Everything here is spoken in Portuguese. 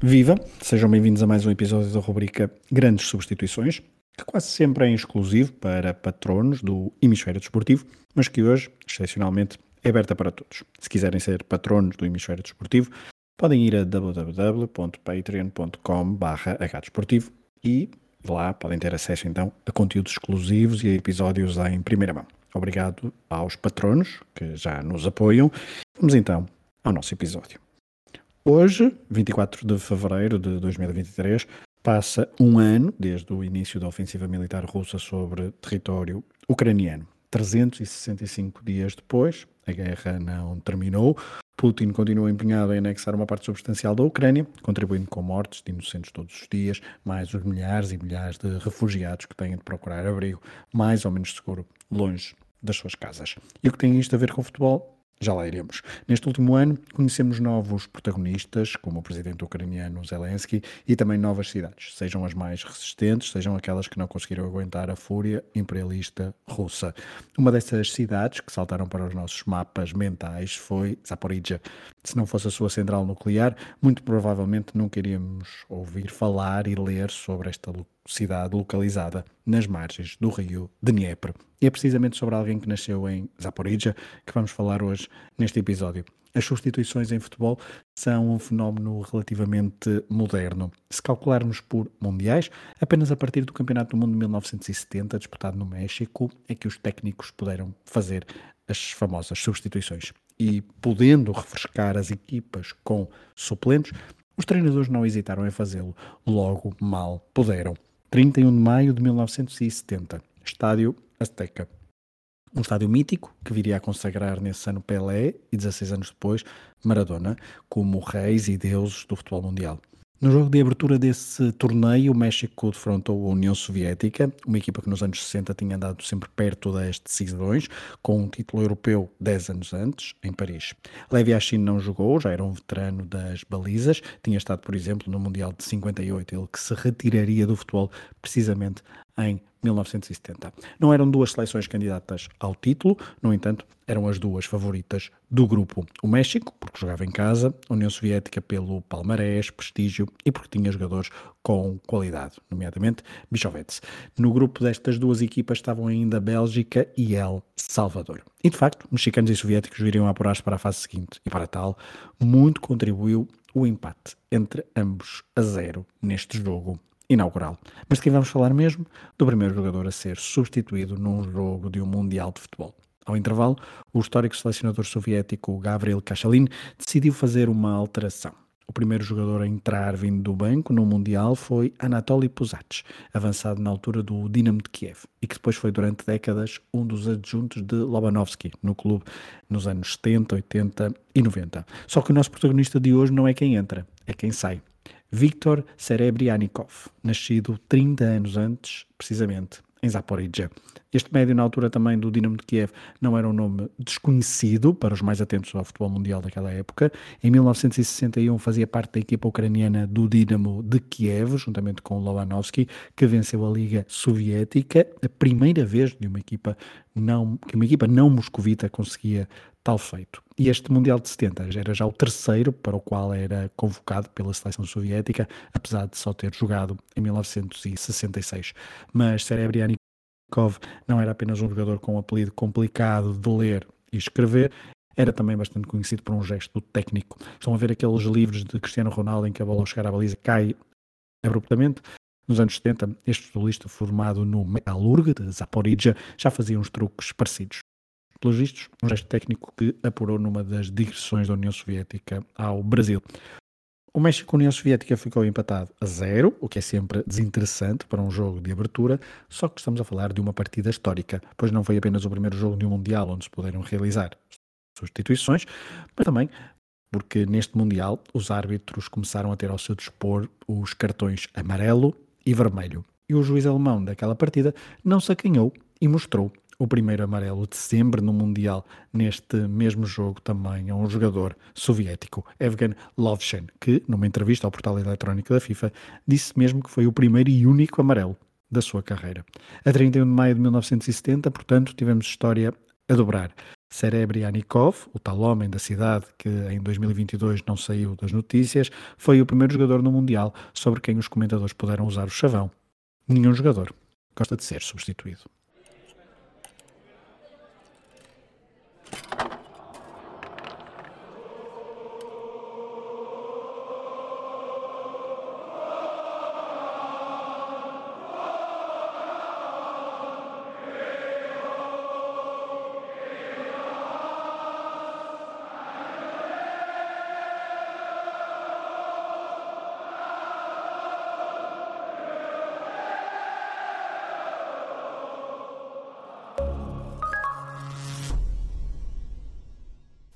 Viva! Sejam bem-vindos a mais um episódio da rubrica Grandes Substituições, que quase sempre é exclusivo para patronos do Hemisfério Desportivo, mas que hoje, excepcionalmente, é aberta para todos. Se quiserem ser patronos do Hemisfério Desportivo, podem ir a www.patreon.com/hdesportivo e lá podem ter acesso então a conteúdos exclusivos e a episódios em primeira mão. Obrigado aos patronos que já nos apoiam. Vamos então ao nosso episódio. Hoje, 24 de fevereiro de 2023, passa um ano desde o início da ofensiva militar russa sobre território ucraniano. 365 dias depois, a guerra não terminou. Putin continua empenhado em anexar uma parte substancial da Ucrânia, contribuindo com mortes de inocentes todos os dias, mais os milhares e milhares de refugiados que têm de procurar abrigo mais ou menos seguro longe das suas casas. E o que tem isto a ver com o futebol? Já lá iremos. Neste último ano, conhecemos novos protagonistas, como o presidente ucraniano Zelensky, e também novas cidades, sejam as mais resistentes, sejam aquelas que não conseguiram aguentar a fúria imperialista russa. Uma dessas cidades que saltaram para os nossos mapas mentais foi Zaporizhia. Se não fosse a sua central nuclear, muito provavelmente nunca iríamos ouvir falar e ler sobre esta cidade localizada nas margens do rio Dnieper. E é precisamente sobre alguém que nasceu em Zaporizhia que vamos falar hoje neste episódio. As substituições em futebol são um fenómeno relativamente moderno. Se calcularmos por mundiais, apenas a partir do Campeonato do Mundo de 1970, disputado no México, é que os técnicos puderam fazer as famosas substituições. E podendo refrescar as equipas com suplentes, os treinadores não hesitaram em fazê-lo, logo mal puderam. 31 de maio de 1970, Estádio Azteca. Um estádio mítico que viria a consagrar nesse ano Pelé e 16 anos depois Maradona como reis e deuses do futebol mundial. No jogo de abertura desse torneio, o México defrontou a União Soviética, uma equipa que nos anos 60 tinha andado sempre perto das decisões, com um título europeu 10 anos antes, em Paris. Levi Yashin não jogou, já era um veterano das balizas, tinha estado, por exemplo, no Mundial de 58, ele que se retiraria do futebol precisamente em 1970. Não eram duas seleções candidatas ao título, no entanto, eram as duas favoritas do grupo. O México, porque jogava em casa, a União Soviética pelo palmarés, prestígio e porque tinha jogadores com qualidade, nomeadamente Bichovets. No grupo destas duas equipas estavam ainda Bélgica e El Salvador. E de facto, mexicanos e soviéticos viriam a apurar-se para a fase seguinte, e para tal, muito contribuiu o empate entre ambos a zero neste jogo inaugural. Mas quem vamos falar mesmo? Do primeiro jogador a ser substituído num jogo de um Mundial de Futebol. Ao intervalo, o histórico selecionador soviético Gavril Kachalin decidiu fazer uma alteração. O primeiro jogador a entrar vindo do banco no Mundial foi Anatoly Puzac, avançado na altura do Dinamo de Kiev, e que depois foi durante décadas um dos adjuntos de Lobanovsky no clube nos anos 70, 80 e 90. Só que o nosso protagonista de hoje não é quem entra, é quem sai. Viktor Serebrianikov, nascido 30 anos antes, precisamente, em Zaporizhia. Este médio, na altura também do Dinamo de Kiev, não era um nome desconhecido para os mais atentos ao futebol mundial daquela época. Em 1961 fazia parte da equipa ucraniana do Dinamo de Kiev, juntamente com Lobanovsky, que venceu a Liga Soviética, a primeira vez de uma equipa não, que uma equipa não moscovita conseguia tal feito. E este Mundial de 70 era já o terceiro para o qual era convocado pela seleção soviética, apesar de só ter jogado em 1966. Mas Serebriani Kov não era apenas um jogador com um apelido complicado de ler e escrever, era também bastante conhecido por um gesto técnico. Estão a ver aqueles livros de Cristiano Ronaldo em que a bola ao chegar à baliza cai abruptamente? Nos anos 70, este futebolista formado no Metalurg de Zaporizhia já fazia uns truques parecidos. Pelos vistos, um gesto técnico que apurou numa das digressões da União Soviética ao Brasil. O México União Soviética ficou empatado a zero, o que é sempre desinteressante para um jogo de abertura, só que estamos a falar de uma partida histórica, pois não foi apenas o primeiro jogo de um Mundial onde se puderam realizar substituições, mas também porque neste Mundial os árbitros começaram a ter ao seu dispor os cartões amarelo e vermelho. E o juiz alemão daquela partida não se acanhou e mostrou o primeiro amarelo de sempre no Mundial, neste mesmo jogo também a um jogador soviético, Evgen Lovchen, que, numa entrevista ao portal eletrónico da FIFA, disse mesmo que foi o primeiro e único amarelo da sua carreira. A 31 de maio de 1970, portanto, tivemos história a dobrar. Serebryanikov, o tal homem da cidade que em 2022 não saiu das notícias, foi o primeiro jogador no Mundial sobre quem os comentadores puderam usar o chavão. Nenhum jogador gosta de ser substituído.